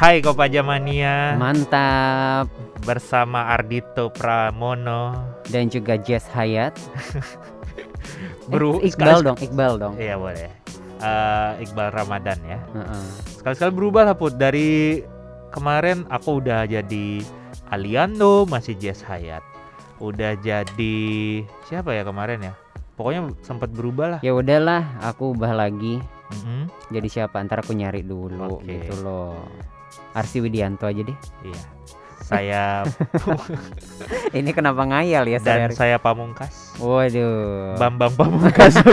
Hai Kopajamania Mantap. bersama Ardito Pramono. Dan juga Jess Hayat. Bro, Eh, Iqbal dong, Iqbal dong. Iya boleh. Eh, Iqbal Ramadan ya. Heeh. Sekali-sekali berubah lah Put dari kemarin aku udah jadi Aliando masih Jess Hayat. Udah jadi siapa ya kemarin ya? Pokoknya sempat berubah lah. Ya udahlah, aku ubah lagi. Mhm, Jadi siapa? Ntar aku nyari dulu Oke. gitu loh. Arsi Widianto aja deh. Iya. Saya Ini kenapa ngayal ya dan sehari? saya Pamungkas. Waduh. Bambang Pamungkas.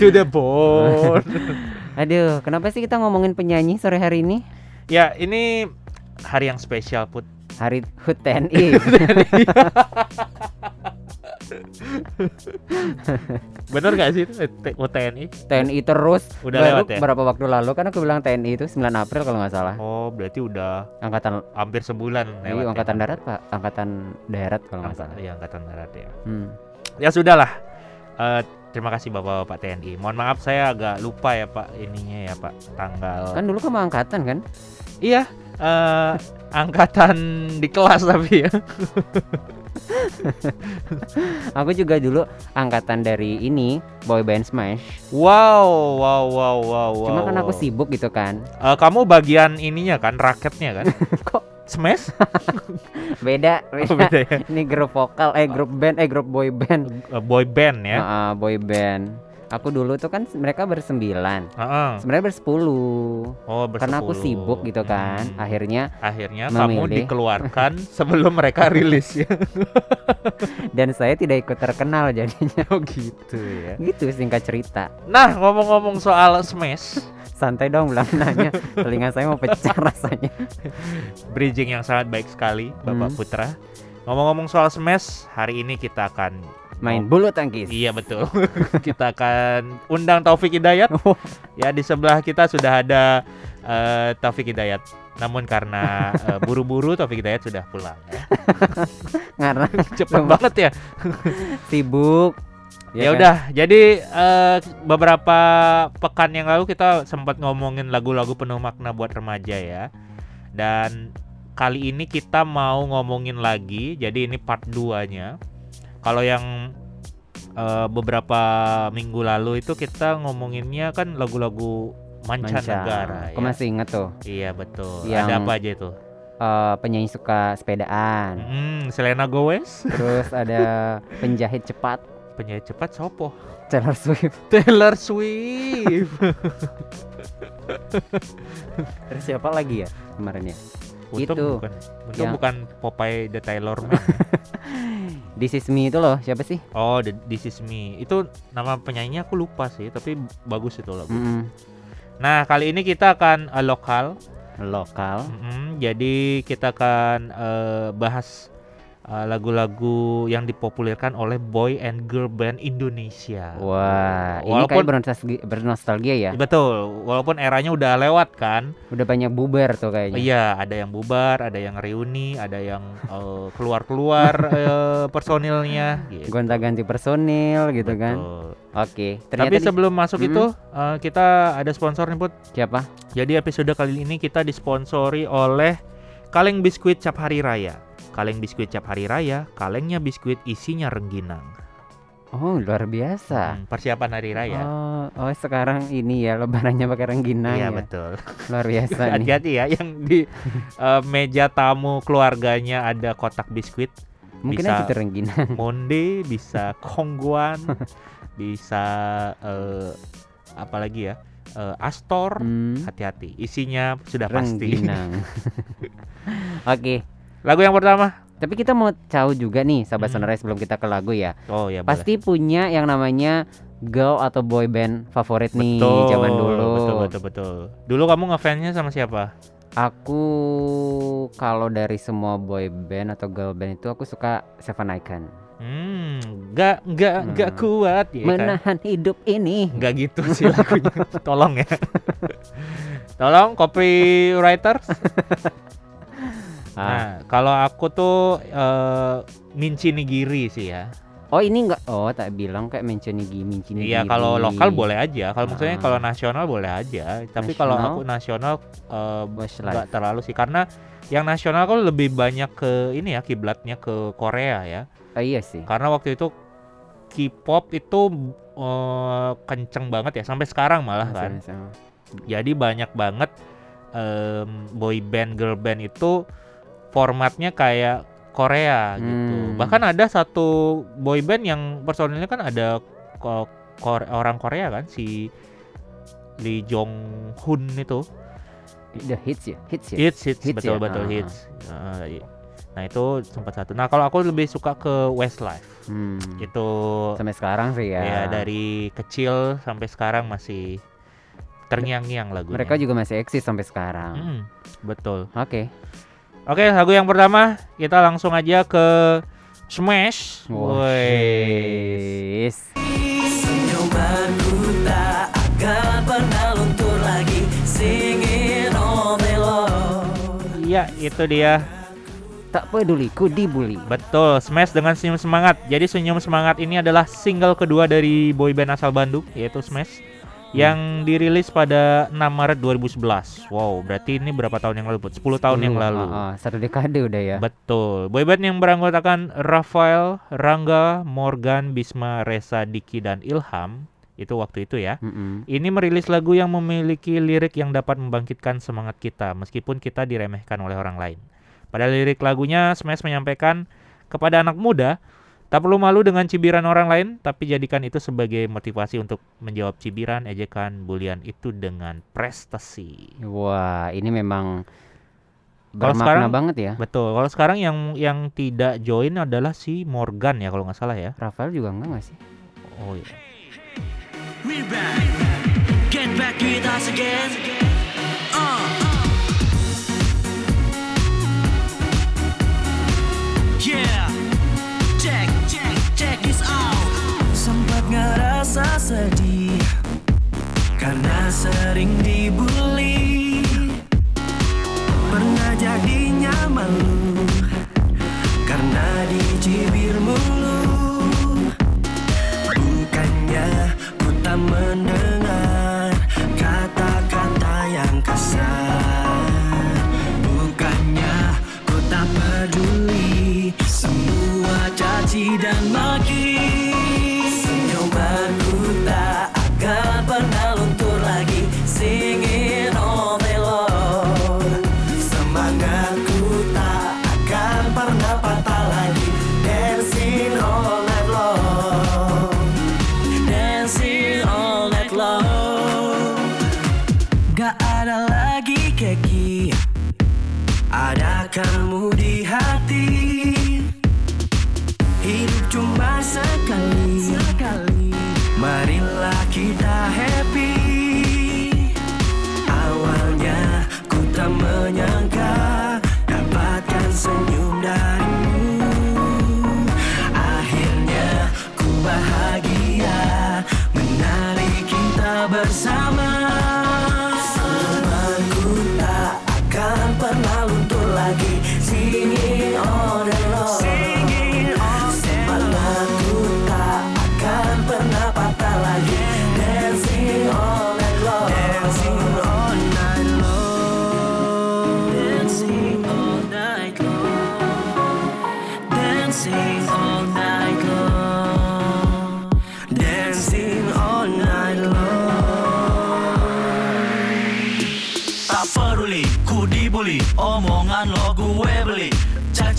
to the bone. Aduh, kenapa sih kita ngomongin penyanyi sore hari ini? Ya, ini hari yang spesial Put. Hari HUT TNI. Bener gak sih itu T- TNI? TNI terus. Udah Baru lewat ya? Berapa waktu lalu kan aku bilang TNI itu 9 April kalau nggak salah. Oh, berarti udah Angkatan hampir sebulan iya, lewat. ya? angkatan darat, Pak. Angkatan darat kalau nggak Angka- salah. Iya, angkatan darat ya. Hmm. Ya sudahlah. Eh, terima kasih Bapak-bapak TNI. Mohon maaf saya agak lupa ya Pak ininya ya Pak tanggal. Kan dulu kamu angkatan kan? Iya, eh, angkatan di kelas tapi ya. Aku juga dulu angkatan dari ini boy band Smash. Wow, wow, wow, wow, wow. Cuma kan aku wow. sibuk gitu kan. Eh, kamu bagian ininya kan, raketnya kan? Kok Smash? beda, Oh, beda. beda ya. Ini grup vokal, eh grup band, eh grup boy band. Eh, boy band ya. Heeh, boy band. Aku dulu tuh kan mereka bersembilan, Heeh. sebenarnya bersepuluh. Oh, Karena aku bersepuluh. sibuk gitu kan. Hmm. Akhirnya Akhirnya kamu memilih. dikeluarkan sebelum mereka rilis ya. dan saya tidak ikut terkenal jadinya. Oh gitu ya. Gitu singkat cerita. Nah, ngomong-ngomong soal Smash, Santai dong bilang nanya. Telinga saya mau pecah rasanya. bridging yang sangat baik sekali, Bapak Hmm. Putra. Ngomong-ngomong soal Smash, hari ini kita akan Main bulu tangkis. Iya betul. kita akan undang Taufik Hidayat. Oh. Ya di sebelah kita sudah ada eh, Taufik Hidayat. Namun karena eh, buru-buru Taufik Hidayat sudah pulang ya. Karena Cepet Cuma- banget ya. sibuk. Ya kan? udah, jadi eh, beberapa pekan yang lalu kita sempat ngomongin lagu-lagu penuh makna buat remaja ya. Dan kali ini kita mau ngomongin lagi, jadi ini part 2-nya. Kalau yang eh, beberapa minggu lalu itu kita ngomonginnya kan lagu-lagu mancanegara Aku ya. masih inget tuh Iya betul. Yang- Ada apa aja itu? eh, penyanyi suka sepedaan. Hmm, Selena Gomez, Terus ada penjahit cepat penyanyi cepat sopo. Taylor Swift. Taylor Swift. Terus siapa lagi ya kemarin ya? Untung Itu. bukan untung Yang- bukan Popeye the Taylor Man. This is me itu loh, siapa sih? oh, the, This Is Me. Itu nama penyanyinya aku lupa sih, tapi bagus itu lagu. Mm-mm. Nah, kali ini kita akan eh, lokal. Lokal. Mm-mm, jadi kita akan eh, bahas eh, lagu-lagu yang dipopulerkan oleh boy and girl band Indonesia. Wah, ini Walaupun- kayak bernostalgia, ya. Betul, walaupun eranya udah lewat kan. Udah banyak bubar tuh kayaknya. Iya, ada yang bubar, ada yang reuni, ada yang eh, keluar-keluar eh, personilnya gitu. Gonta-ganti personil gitu kan. Betul. Oke, Tapi ternyata di- sebelum masuk Mm-mm. itu eh, kita ada sponsor nih Put. siapa? Jadi episode kali ini kita disponsori oleh Kaleng Biskuit Cap Hari Raya. Kaleng Biskuit Cap Hari Raya, kalengnya biskuit isinya rengginang. Oh, luar biasa. Hmm, persiapan hari raya. Oh, oh sekarang ini ya lebarannya pakai rengginang Iya ya. betul. Luar biasa nih. Hati-hati ya yang di eh, meja tamu keluarganya ada kotak biskuit Mungkin bisa- aja itu rengginang. Monde, bisa Kongguan, bisa eh, apa lagi ya? Eh, Astor. Hmm, Hati-hati, isinya sudah pasti. rengginang. Oke, Lagu yang pertama. tapi kita mau tahu juga nih sahabat Hmm. sunrise sebelum kita ke lagu ya. Oh ya, Pasti punya yang namanya girl atau boy band favorit nih betul. zaman dulu. Betul, betul, betul. Dulu kamu ngefansnya sama siapa? Aku kalau dari semua boy band atau girl band itu aku suka Seven Icon. Hmm, nggak nggak Hmm. kuat ya kan? Menahan hidup ini. Nggak gitu sih lagunya. Tolong ya. Tolong copywriter. Ah, Nah, kalau aku tuh eh, Minci Nigiri sih ya. Oh ini enggak Oh tak bilang kayak mentionigi mincini Iya kalau lokal boleh aja. Kalau maksudnya Ah. kalau nasional boleh aja. Tapi kalau aku nasional eh, Westlife. nggak terlalu sih karena yang nasional kok lebih banyak ke ini ya kiblatnya ke Korea ya. Oh iya sih Karena waktu itu K-pop itu eh, kenceng banget ya sampai sekarang malah kan. Jadi banyak banget em, boy band girl band itu formatnya kayak Korea gitu. Hmm. Bahkan ada satu boy band yang personilnya kan ada ko- Kore- orang Korea kan si Lee Jong Hun itu. The hits ya Hits ya Hits hits, Hits betul ya? betul Ah. hits. Ah, i- Nah itu sempat satu. Nah kalau aku lebih suka ke Westlife. hmm. Itu Sampai sekarang sih ya ya dari kecil sampai sekarang masih terngiang-ngiang lagunya. Mereka juga masih eksis sampai sekarang Hmm, betul. Oke Oke, lagu yang pertama kita langsung aja ke Smash. Wah, Woi. yes. Senyumanku tak akan pernah luntur lagi Singing all day long Iya, itu dia. Tak peduli ku dibully Betul, Smash dengan senyum semangat. Jadi senyum semangat ini adalah single kedua dari boyband asal Bandung yaitu Smash yang dirilis pada 6 Maret 2011. Wow, berarti ini berapa tahun yang lalu? Bud? 10 tahun yang lalu. ah, ah, Satu dekade udah ya Betul. Boyband yang beranggotakan Rafael, Rangga, Morgan, Bisma, Reza, Diki dan Ilham itu waktu itu ya. Mm-mm. Ini merilis lagu yang memiliki lirik yang dapat membangkitkan semangat kita meskipun kita diremehkan oleh orang lain. Pada lirik lagunya Smash menyampaikan kepada anak muda, tak perlu malu dengan cibiran orang lain, tapi jadikan itu sebagai motivasi untuk menjawab cibiran, ejekan, bulian itu dengan prestasi. Wah ini memang Kalau Bermakna sekarang- banget ya Betul. Kalau sekarang yang yang tidak join adalah si Morgan ya kalau nggak salah ya. Rafael juga enggak nggak sih Oh iya. We're back Get back with us again uh. Yeah ngerasa sedih Karena sering dibully. Pernah jadinya malu Karena dicibir mulu. Bukannya ku tak mendengar kata-kata yang kasar. Bukannya ku tak peduli semua caci dan maki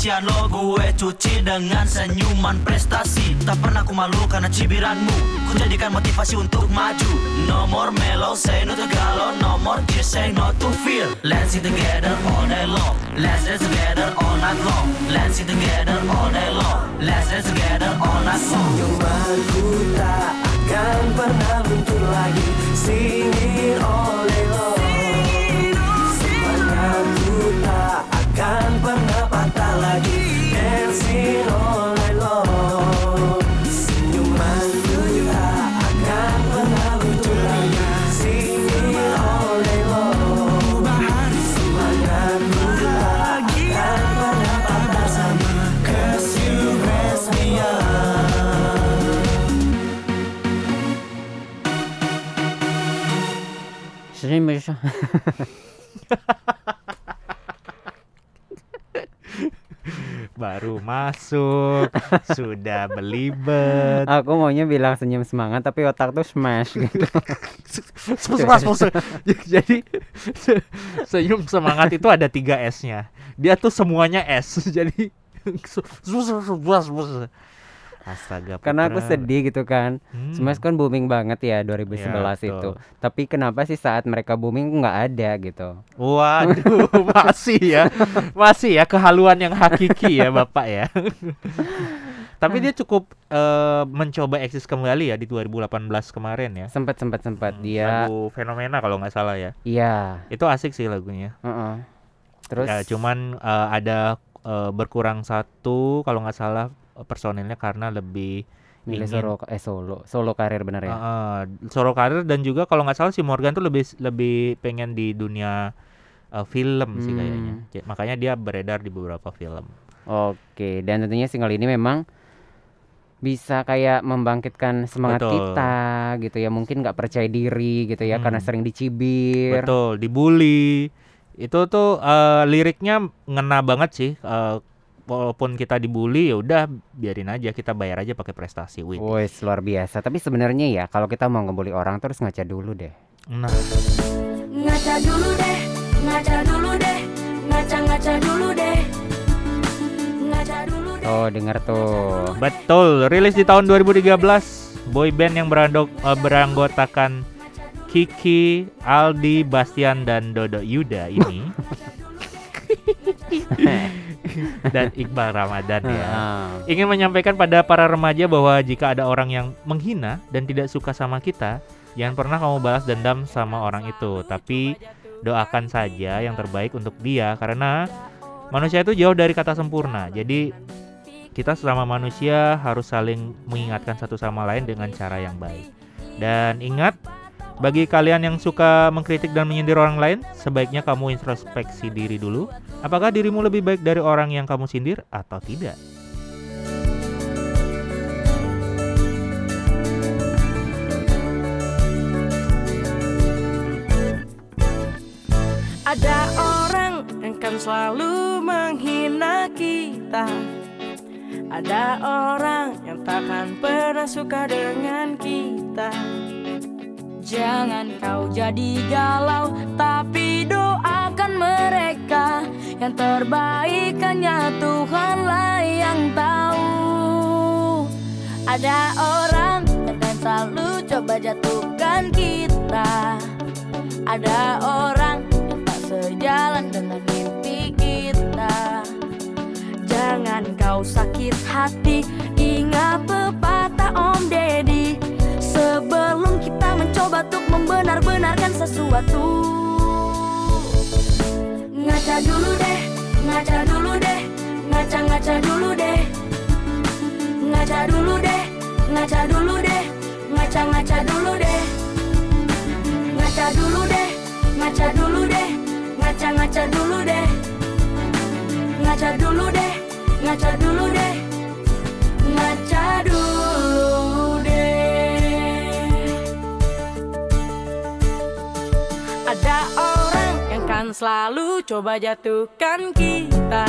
Cacian lo gue cuci dengan senyuman prestasi. Tak pernah ku malu karena cibiranmu. Ku jadikan motivasi untuk maju. No more mellow, say no to galau No more tears, say no to fear. Let's sing together all day long. Let's dance together all night long. Let's sing together all day long. Let's dance together all night long. Senyumanku tak akan pernah luntur lagi. Singing all day long. Long Senyumanku tak akan pernah Srimmers. Baru masuk, sudah belibet. Aku maunya bilang senyum semangat tapi otak tuh smash gitu. Spus, spus. Jadi se- senyum semangat itu ada tiga S-nya. Dia tuh semuanya S. Jadi Astaga. Karena aku Putra. sedih gitu kan. Hmm. Smash kan booming banget ya 2011 Ya, itu. Tapi kenapa sih saat mereka booming nggak ada gitu? Waduh, masih ya, masih ya kehaluan yang hakiki ya bapak ya. Tapi dia cukup eh, mencoba eksis kembali ya di 2018 kemarin ya. Sempat sempat sempat Hmm, dia lagu fenomena kalau nggak salah ya. iya, Itu asik sih lagunya. heeh. Terus ya cuman eh, ada eh, berkurang satu kalau nggak salah personilnya karena lebih milih ingin- solo eh solo solo karir bener ya. eh, solo karir dan juga kalau nggak salah si Morgan tuh lebih lebih pengen di dunia eh, film sih Hmm. kayaknya. Ja- Makanya dia beredar di beberapa film. Oke, dan tentunya single ini memang bisa kayak membangkitkan semangat Betul. kita gitu ya. Mungkin nggak percaya diri gitu ya karena Hmm. sering dicibir. Betul, dibully. Itu tuh eh, liriknya ngena banget sih. eh, walaupun kita dibully ya udah biarin aja kita bayar aja pakai prestasi win. Wes luar biasa. Tapi sebenarnya ya kalau kita mau ngebully orang terus ngaca dulu deh. Nah, Ngaca dulu deh, ngaca dulu deh, ngaca-ngaca dulu deh. Ngaca dulu deh. Oh dengar tuh. betul. Rilis di tahun 2013. Boy band yang berandok, eh, beranggotakan Kiki, Aldi, Bastian dan Dodo Yuda ini dan Iqbal Ramadan ya. Ingin menyampaikan pada para remaja bahwa jika ada orang yang menghina dan tidak suka sama kita, jangan pernah kamu balas dendam sama orang itu, tapi doakan saja yang terbaik untuk dia karena manusia itu jauh dari kata sempurna. Jadi kita selama manusia harus saling mengingatkan satu sama lain dengan cara yang baik. Dan ingat, bagi kalian yang suka mengkritik dan menyindir orang lain, sebaiknya kamu introspeksi diri dulu. Apakah dirimu lebih baik dari orang yang kamu sindir atau tidak? Ada orang yang kan selalu menghina kita Ada orang yang takkan pernah suka dengan kita Jangan kau jadi galau Tapi doakan mereka. Yang terbaik hanya Tuhanlah yang tahu. Ada orang yang selalu coba jatuhkan kita. Ada orang yang tak sejalan dengan mimpi kita. Jangan kau sakit hati Ingat pepatah Om Deddy Sebelum kita mencoba untuk membenar-benarkan sesuatu. Ngaca dulu deh, ngaca dulu deh Ngaca-ngaca dulu deh. Ngaca dulu deh, ngaca dulu deh Ngaca-ngaca dulu deh. Ngaca dulu deh, ngaca dulu deh Ngaca-ngaca dulu deh. Ngaca dulu deh, ngaca dulu deh. Ngaca dulu selalu coba jatuhkan kita.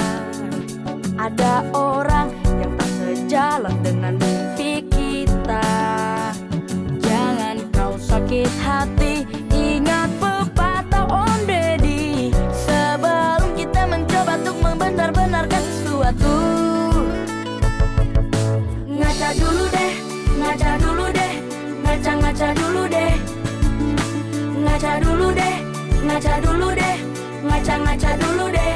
Ada orang yang tak sejalan dengan mimpi kita. Jangan kau sakit hati Ingat pepatah Om Deddy Sebelum kita mencoba untuk membenar-benarkan sesuatu. Ngaca dulu deh, ngaca dulu deh Ngaca-ngaca dulu deh. Ngaca dulu deh, ngaca dulu deh Ngaca-ngaca dulu deh.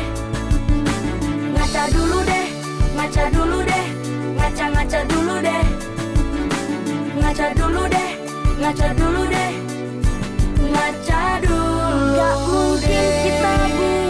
Ngaca dulu deh, ngaca dulu deh. Ngaca-ngaca dulu deh. Ngaca dulu deh, ngaca dulu deh. Ngaca dulu Gak mungkin kita buat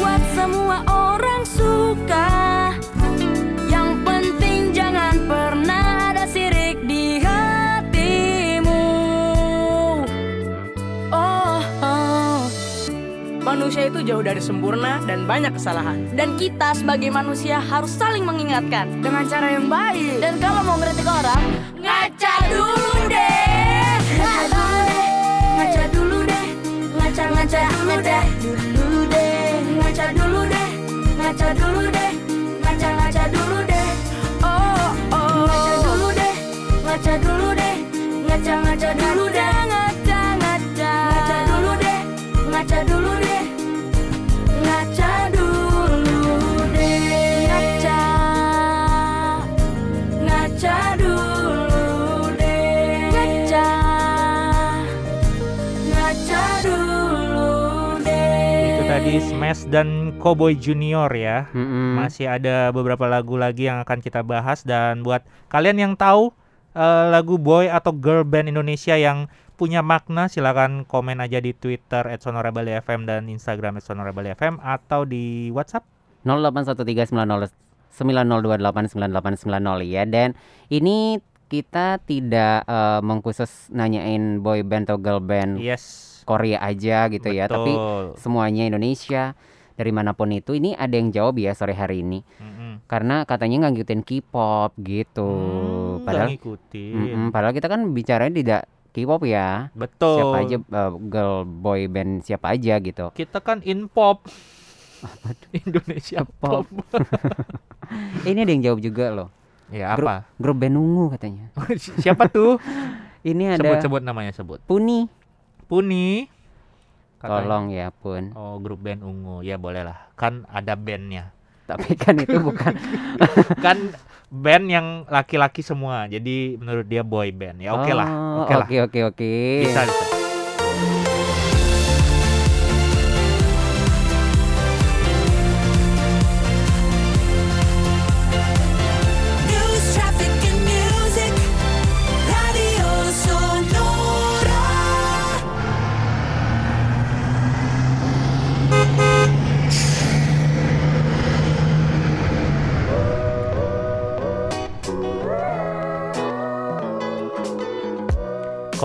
Manusia itu jauh dari sempurna dan banyak kesalahan. Dan kita sebagai manusia harus saling mengingatkan dengan cara yang baik. Dan kalau mau ngeritik orang, ngaca dulu deh. Ngaca dulu deh, ngaca dulu deh, ngaca dulu deh dulu deh ngaca dulu deh ngaca dulu deh ngaca ngaca dulu deh oh oh ngaca dulu deh ngaca dulu deh ngaca ngaca dulu deh ngaca ngaca ngaca dulu deh ngaca dulu deh tadi Smash dan Cowboy Junior ya. Mm-mm. Masih ada beberapa lagu lagi yang akan kita bahas dan buat kalian yang tahu eh, lagu boy atau girl band Indonesia yang punya makna silakan komen aja di Twitter @sonorabali_fm dan Instagram @sonorabali_fm atau di WhatsApp 08139090289890 ya dan ini kita tidak eh, mengkhusus nanyain boy band atau girl band Yes. Korea aja gitu ya tapi betul. semuanya Indonesia dari mana pun itu ini ada yang jawab ya sore hari ini Mm-mm. karena katanya nggak ngikutin K-pop gitu Hmm, nggak padahal ngikutin. Padahal kita kan bicaranya tidak K-pop ya Betul. siapa aja eh, girl boy band siapa aja gitu Kita kan in pop. Indonesia Pop. pop. ini ada yang jawab juga loh ya Grup- apa? grup band ungu katanya Siapa tuh? ini ada Sebut-sebut namanya sebut. Puni Puni. Katanya- tolong ya pun Oh, grup band ungu. Ya boleh lah. Kan ada bandnya. tapi kan itu bukan kan band yang laki-laki semua. Jadi menurut dia boy band. Ya oke lah. Oh, Oke lah. oke oke oke Bisa, bisa.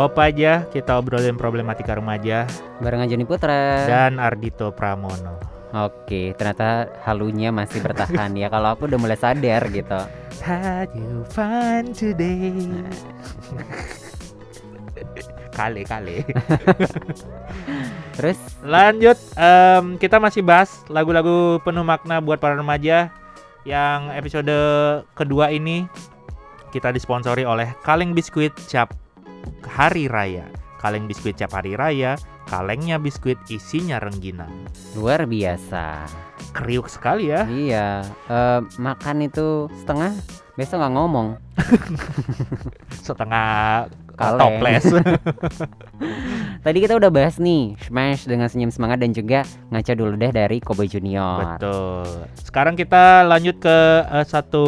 Kopaja kita obrolin problematika remaja barengan Joni Putra dan Ardito Pramono. Oke, ternyata halunya masih bertahan ya. Kalau aku udah mulai sadar gitu. Had you fun today? kali kali. Terus Lanjut, em, kita masih bahas lagu-lagu penuh makna buat para remaja. Yang episode kedua ini kita disponsori oleh Kaleng Biskuit Cap Hari Raya. Kaleng Biskuit Cap Hari Raya, kalengnya biskuit isinya rengginang. luar biasa. Kriuk sekali ya. Iya, eh, makan itu setengah, besok nggak ngomong. Setengah Kaleng. toples. Tadi kita udah bahas nih, Smash dengan senyum semangat dan juga ngaca dulu deh dari Kobe Junior. Betul. Sekarang kita lanjut ke eh, satu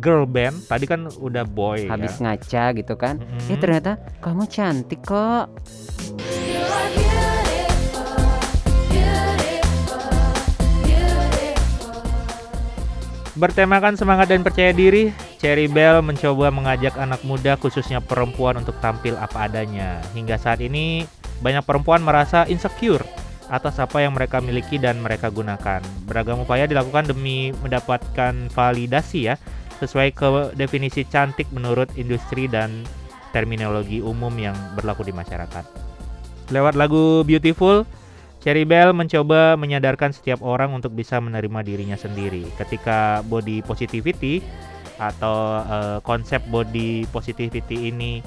girl band. Tadi kan udah boy Habis ya. ngaca gitu kan, Mm-mm. eh ternyata kamu cantik kok. Bertemakan semangat dan percaya diri, Cherry Bell mencoba mengajak anak muda khususnya perempuan untuk tampil apa adanya. Hingga saat ini banyak perempuan merasa insecure atas apa yang mereka miliki dan mereka gunakan. Beragam upaya dilakukan demi mendapatkan validasi ya, sesuai ke definisi cantik menurut industri dan terminologi umum yang berlaku di masyarakat. Lewat lagu Beautiful, Cherry Bell mencoba menyadarkan setiap orang untuk bisa menerima dirinya sendiri. Ketika body positivity atau eh, konsep body positivity ini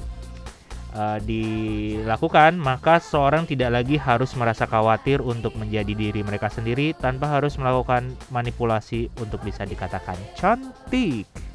eh, dilakukan, maka seorang tidak lagi harus merasa khawatir untuk menjadi diri mereka sendiri tanpa harus melakukan manipulasi untuk bisa dikatakan cantik.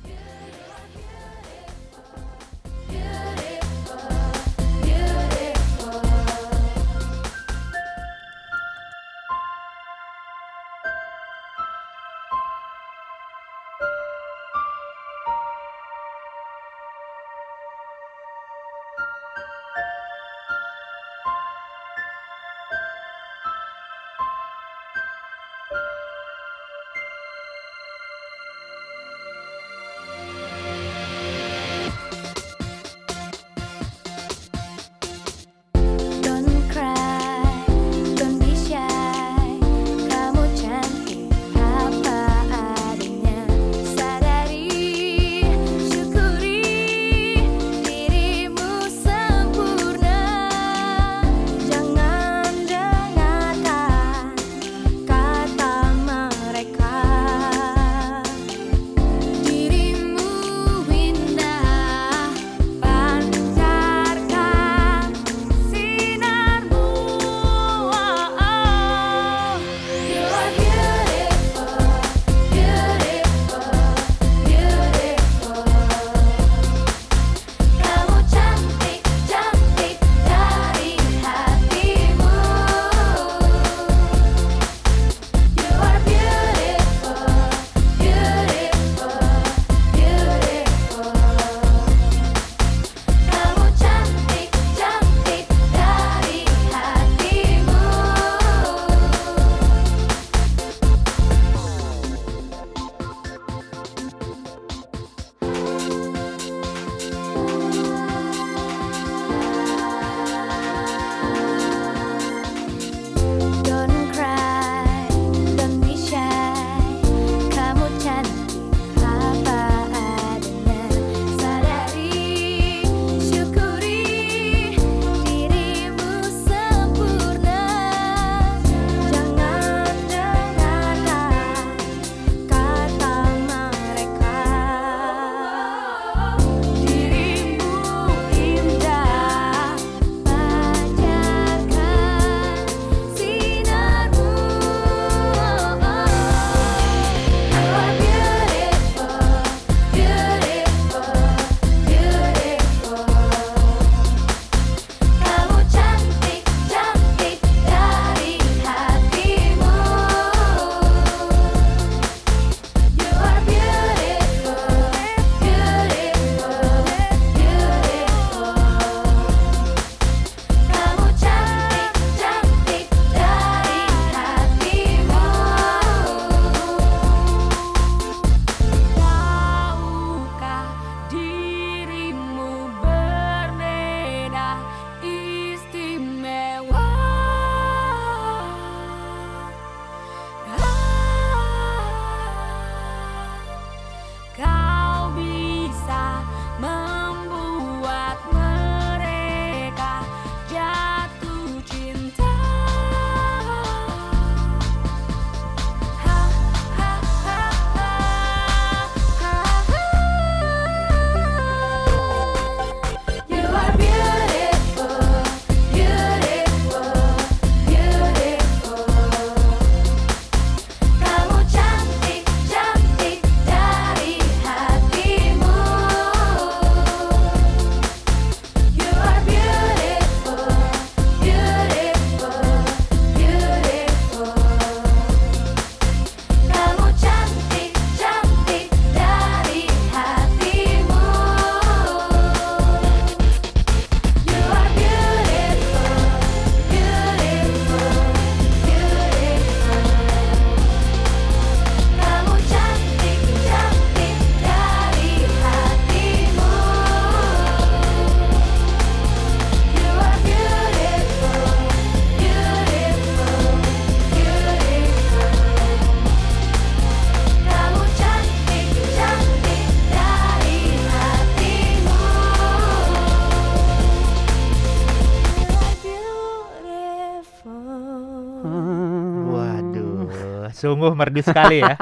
Sungguh merdu sekali ya.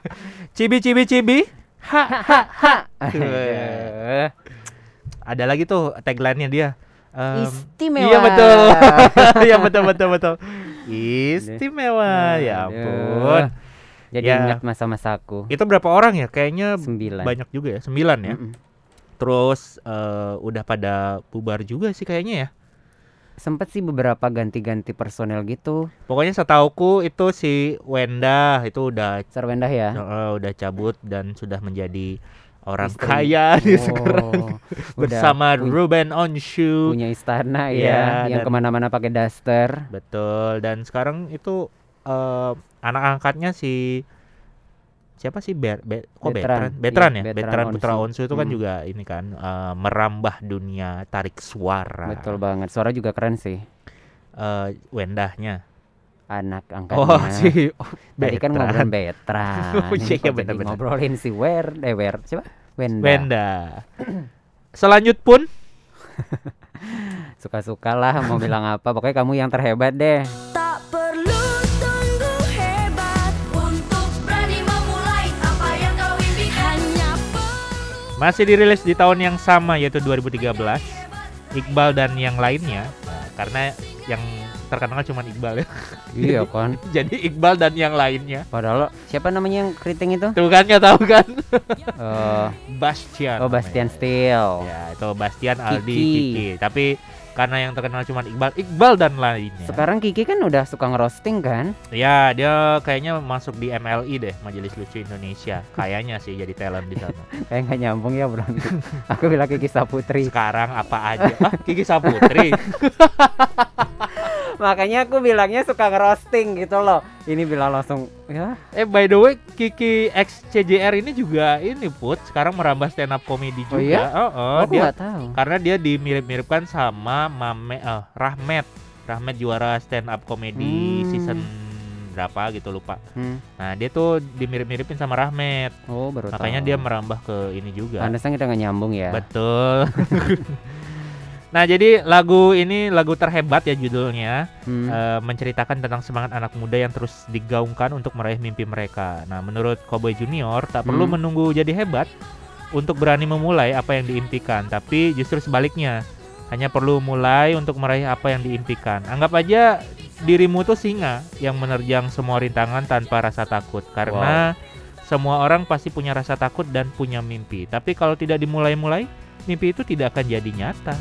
cibi cibi cibi. Ha ha ha. Ada lagi tuh tagline-nya dia. Em, Istimewa. Iya betul. Iya betul betul betul. Istimewa. Ya Aduh. ampun. Jadi Ya. ingat masa-masaku. Itu berapa orang ya? Kayaknya Sembilan. banyak juga ya. Sembilan ya. Mm-mm. Terus eh, udah pada bubar juga sih kayaknya ya. Sempet sih beberapa ganti-ganti personel gitu. Pokoknya setauku itu si Wenda itu udah Sarwendah ya. eh, udah cabut dan sudah menjadi orang Istri. kaya Oh, sekarang udah bersama pu- Ruben Onshu. punya istana Iya, ya, yang dan- ke mana-mana pakai daster. Betul dan sekarang itu eh, anak angkatnya si siapa sih Ber, Be- kok Betran. Betran Betran Iya, ya Betran Betran Putra Onsu. Itu kan Mm. juga ini kan eh, merambah dunia tarik suara Betul banget. Suara juga keren sih. Eh, Wendahnya Anak angkatnya. oh si oh, Tadi kan Betran. ngobrolin Betran. Oh, iya, kok jadi bener-bener. Ngobrolin si Wer, eh Wer, siapa? Wenda. Wenda selanjut pun Suka-suka lah mau bilang apa. Pokoknya kamu yang terhebat deh. Masih dirilis di tahun yang sama yaitu 2013 Iqbal dan yang lainnya Nah, karena yang terkenal cuma Iqbal ya iya kan. jadi Iqbal dan yang lainnya Padahal siapa namanya yang keriting itu? tuh kan nggak tahu kan Eh, Bastian oh Bastian namanya. Steel. ya itu Bastian Aldi Kiki. Kiki tapi karena yang terkenal cuma Iqbal Iqbal dan lainnya Sekarang Kiki kan udah suka ngerosting kan? ya dia kayaknya masuk di MLI deh Majelis Lucu Indonesia kayaknya sih jadi talent di sana Kayak nggak nyambung ya bro. Aku bilang Kiki Saputri. sekarang apa aja ah Kiki Saputri Makanya aku bilangnya suka ngerosting gitu loh. Ini bilang langsung ya Eh by the way Kiki X CJR ini juga ini put sekarang merambah stand up comedy Oh juga. iya? Oh, oh, aku dia tahu. karena dia dimirip-miripkan sama Mame eh, Rahmat. Rahmat juara stand up comedy Hmm. season berapa gitu lupa. Hmm. Nah, dia tuh dimirip-miripin sama Rahmat. Oh baru Makanya tahu. dia merambah ke ini juga. Pantesan kita nggak nyambung ya. Betul. nah, jadi lagu ini lagu terhebat ya judulnya. Hmm. eh, menceritakan tentang semangat anak muda yang terus digaungkan untuk meraih mimpi mereka. Nah, menurut Cowboy Junior, tak perlu Hmm. menunggu jadi hebat untuk berani memulai apa yang diimpikan, tapi justru sebaliknya, hanya perlu mulai untuk meraih apa yang diimpikan. Anggap aja dirimu tuh singa yang menerjang semua rintangan tanpa rasa takut, karena semua orang pasti punya rasa takut dan punya mimpi. Tapi kalau tidak dimulai-mulai, mimpi itu tidak akan jadi nyata.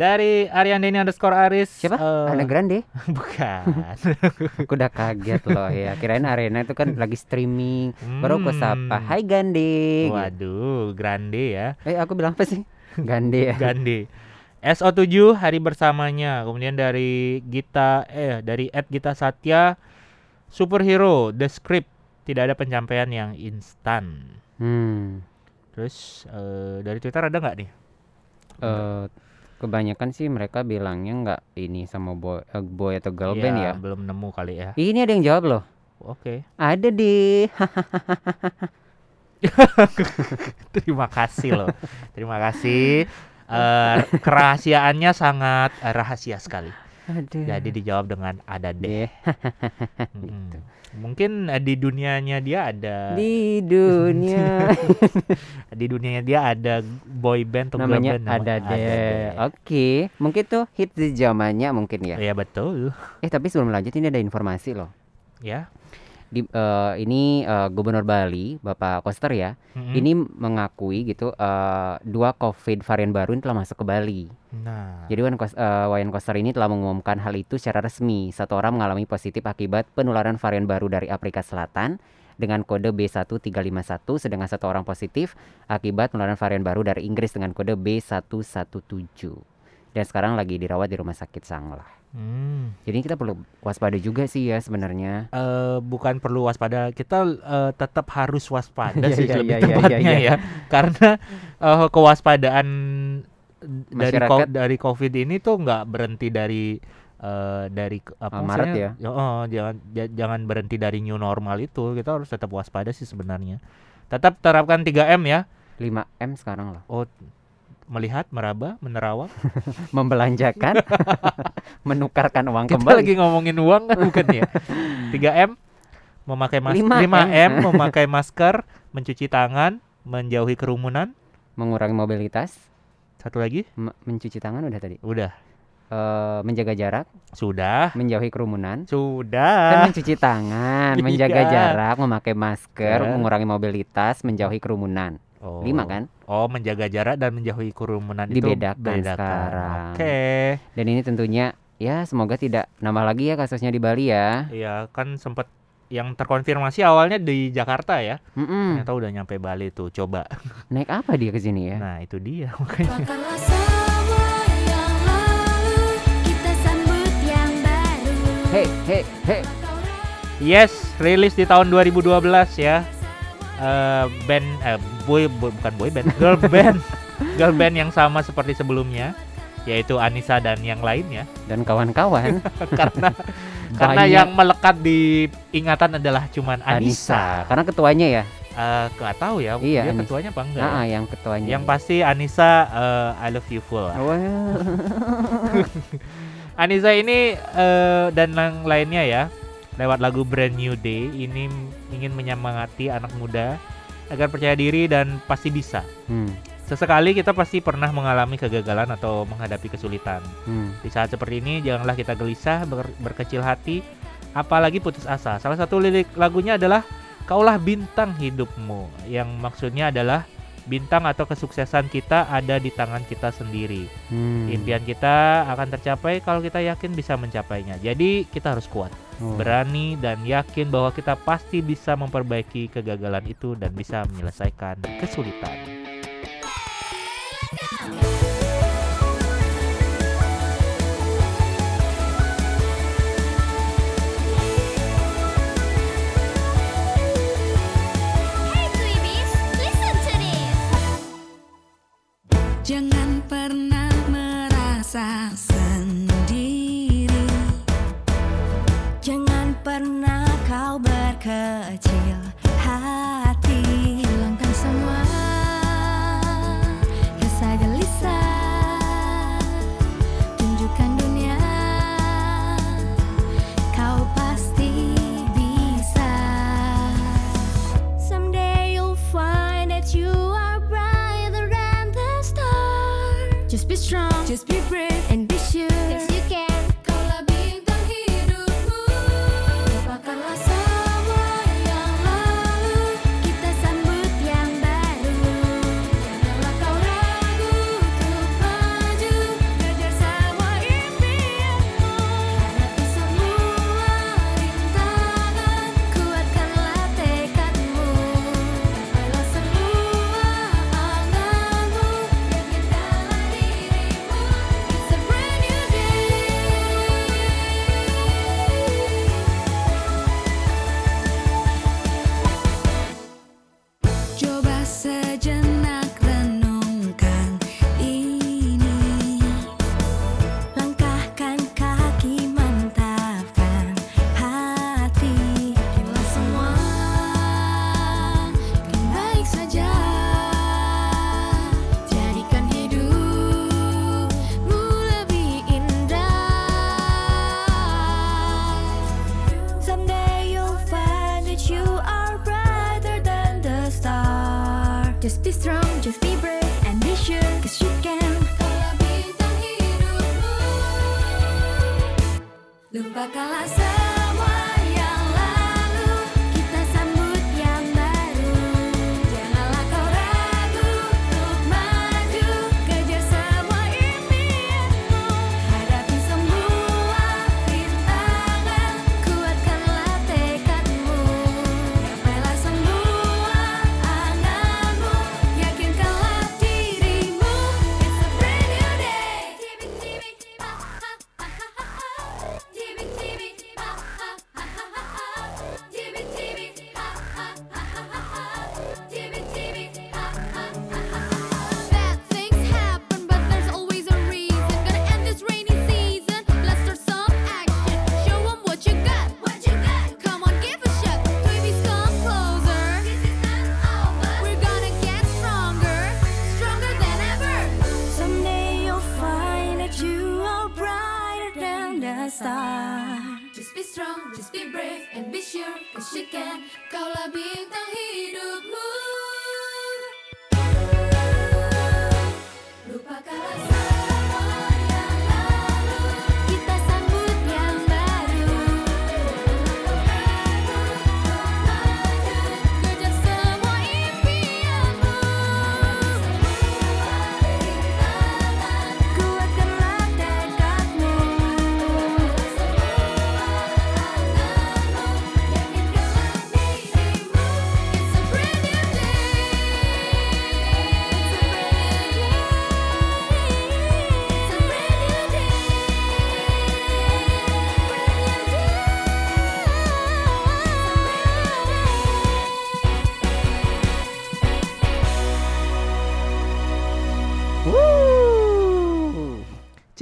Dari Arian Denny underscore Aris. siapa? eh, Ana Grande. Bukan. Aku udah kaget loh ya. Kirain Arena itu kan lagi streaming. Baru aku sapa. Hmm. Hai Gande. Waduh, grande ya. Eh aku bilang apa sih? Gande ya. Gandhi. SO7 hari bersamanya. Kemudian dari Gita eh dari Ed Gita Satya superhero The Script tidak ada pencapaian yang instan. Hmm. Terus eh, dari Twitter ada nggak nih? eh, kebanyakan sih mereka bilangnya nggak ini sama boy, eh, boy atau girl band ya. belum nemu kali ya. Ini ada yang jawab loh. Oke. Ada di Terima kasih loh. Terima kasih. Eh, kerahasiaannya sangat eh, rahasia sekali. Aduh. Jadi dijawab dengan ada deh. deh Mm-mm. Mungkin eh, di dunianya dia ada di dunia di dunianya dia ada boy band atau girl namanya band nama- ada deh. Oke, mungkin tuh hit di zamannya mungkin ya. Iya betul. Eh tapi sebelum lanjut ini ada informasi loh. Ya. Di eh, ini eh, Gubernur Bali Bapak Koster ya. Mm-mm. Ini mengakui gitu eh, dua COVID varian baru ini telah masuk ke Bali. Nah. Jadi Wayan, Kos- eh, Wayan Koster ini telah mengumumkan hal itu secara resmi. Satu orang mengalami positif akibat penularan varian baru dari Afrika Selatan dengan kode B1351, sedangkan satu orang positif akibat penularan varian baru dari Inggris dengan kode B117. Dan sekarang lagi dirawat di Rumah Sakit Sanglah. Hmm. Jadi kita perlu waspada juga sih ya sebenarnya. Eh, bukan perlu waspada, kita eh, tetap harus waspada Iya, sih iya, lebih iya, iya, tepatnya iya, iya. ya, karena eh, kewaspadaan dari ko- dari COVID ini tuh nggak berhenti dari eh, dari apa Eh, Maret maksudnya? oh, jangan ja- jangan berhenti dari new normal itu, kita harus tetap waspada sih sebenarnya. Tetap terapkan 3M ya. 5M sekarang loh. Oh, melihat, meraba, menerawang. Membelanjakan, menukarkan uang Kita kembali. lagi ngomongin uang kan bukan ya? 3M memakai masker, 5M. 5M memakai masker, mencuci tangan, menjauhi kerumunan. Mengurangi mobilitas, Satu lagi? me- mencuci tangan udah tadi. Udah. Eh, menjaga jarak, Sudah. menjauhi kerumunan. Kan Sudah. mencuci tangan, menjaga Iya. jarak, memakai masker, Ya. mengurangi mobilitas, menjauhi kerumunan. Oh. Lima kan? Oh, menjaga jarak dan menjauhi kerumunan Dibedakan itu sekarang. Oke. Dan ini tentunya ya semoga tidak nambah lagi ya kasusnya di Bali ya. Iya, kan sempat yang terkonfirmasi awalnya di Jakarta ya. Mm-mm. Ternyata udah nyampe Bali tuh. Coba. Naik apa dia ke sini ya? Nah, itu dia makanya. Lupakanlah semua yang lalu Kita sambut yang baru Hei, hei, hei. Yes, rilis di tahun 2012 ya. Eh band eh boy, boy- bukan boy band, girl band. girl band yang sama seperti sebelumnya yaitu Anissa dan yang lainnya Dan kawan-kawan karena karena Banyak. yang melekat di ingatan adalah cuman Anissa. Anissa. Karena ketuanya ya. Eh nggak tahu ya, Iya, dia Anissa. ketuanya apa enggak. Ah, ya? ah, yang ketuanya. Yang pasti Anissa eh, I love you full. lah. Well, Anissa ini eh, dan yang lainnya ya lewat lagu Brand New Day ini ingin menyemangati anak muda agar percaya diri dan pasti bisa. hmm, Sesekali kita pasti pernah mengalami kegagalan atau menghadapi kesulitan. hmm. Di saat seperti ini janganlah kita gelisah, ber- berkecil hati, apalagi putus asa. Salah satu lirik lagunya adalah Kaulah bintang hidupmu, yang maksudnya adalah bintang atau kesuksesan kita ada di tangan kita sendiri. Hmm. Impian kita akan tercapai kalau kita yakin bisa mencapainya. Jadi kita harus kuat, Oh. berani dan yakin bahwa kita pasti bisa memperbaiki kegagalan itu dan bisa menyelesaikan kesulitan. Jangan pernah merasa Just be brave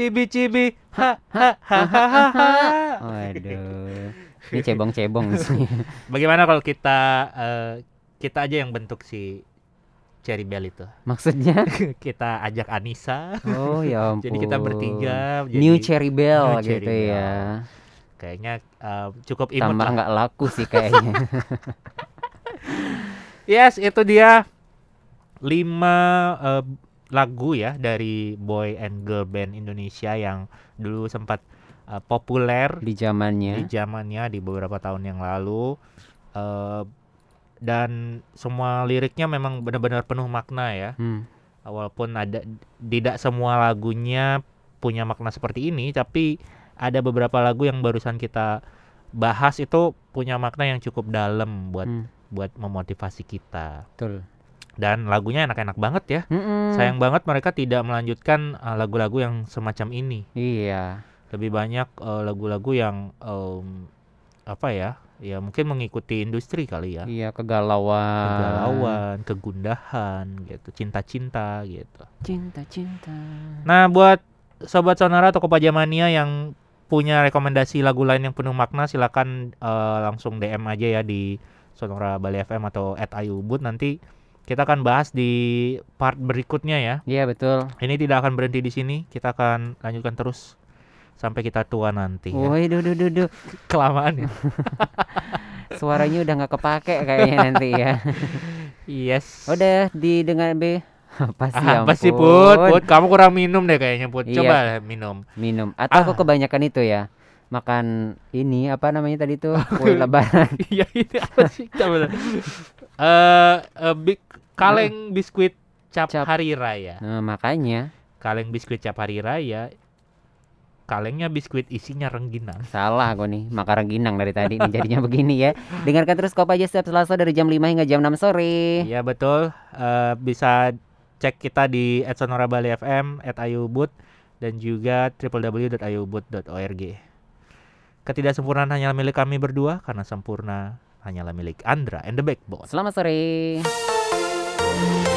Cibi-cibi, ha ha ha ha ha. ha. Waduh. Ini cebong-cebong sih. Bagaimana kalau kita eh, kita aja yang bentuk si Cherry Bell itu? Maksudnya? kita ajak Anissa. Oh ya ampun. Jadi kita bertiga jadi New Cherry Bell New Cherry gitu Bell. ya. Kayaknya eh, cukup imut Tambah nggak laku sih kayaknya. Yes, itu dia lima eh, lagu ya dari boy and girl band Indonesia yang dulu sempat eh, populer di di zamannya. zamannya di beberapa tahun yang lalu. Eh, dan semua liriknya memang benar-benar penuh makna ya. Hmm. Walaupun ada tidak semua lagunya punya makna seperti ini, tapi ada beberapa lagu yang barusan kita bahas itu punya makna yang cukup dalam buat Hmm. buat memotivasi kita. Betul. Dan lagunya enak-enak banget ya. Mm-mm. Sayang banget mereka tidak melanjutkan uh, lagu-lagu yang semacam ini. Iya. Lebih banyak uh, lagu-lagu yang um, apa ya? Ya mungkin mengikuti industri kali ya. Iya kegalauan. Kegalauan, kegundahan gitu, cinta-cinta gitu. Cinta-cinta. Nah, buat sobat sonara atau Kopajamania yang punya rekomendasi lagu lain yang penuh makna silakan eh, langsung DM aja ya di Sonora Bali FM atau @ayubut nanti kita akan bahas di part berikutnya ya. Iya betul. Ini tidak akan berhenti di sini, kita akan lanjutkan terus sampai kita tua nanti ya. Woi, duh, duh, duh, duh. Kelamaan ya. Suaranya udah nggak kepake kayaknya nanti ya. yes. Udah didengar B. Apa sih Ah, apa sih ampun. Put? Put, kamu kurang minum deh kayaknya Put. Iya. Coba minum. Minum. Atau Ah. kok kebanyakan itu ya? Makan ini apa namanya tadi tuh? Kue lebaran. Iya ini apa sih? Coba. Eh eh, bi- kaleng biskuit cap, Cap. hari raya. Nah, makanya Kaleng biskuit cap hari raya. Kalengnya biskuit isinya rengginang. salah aku nih. Makan rengginang dari tadi nih jadinya begini ya. Dengarkan terus Kopa aja setiap Selasa dari jam 5 hingga jam 6 sore. Iya betul. Eh, bisa cek kita di @sonorabali FM @ayubut dan juga www.ayubut.org. Ketidaksempurnaan hanyalah milik kami berdua karena sempurna hanyalah milik Andra and the Backbone. Selamat sore. thank you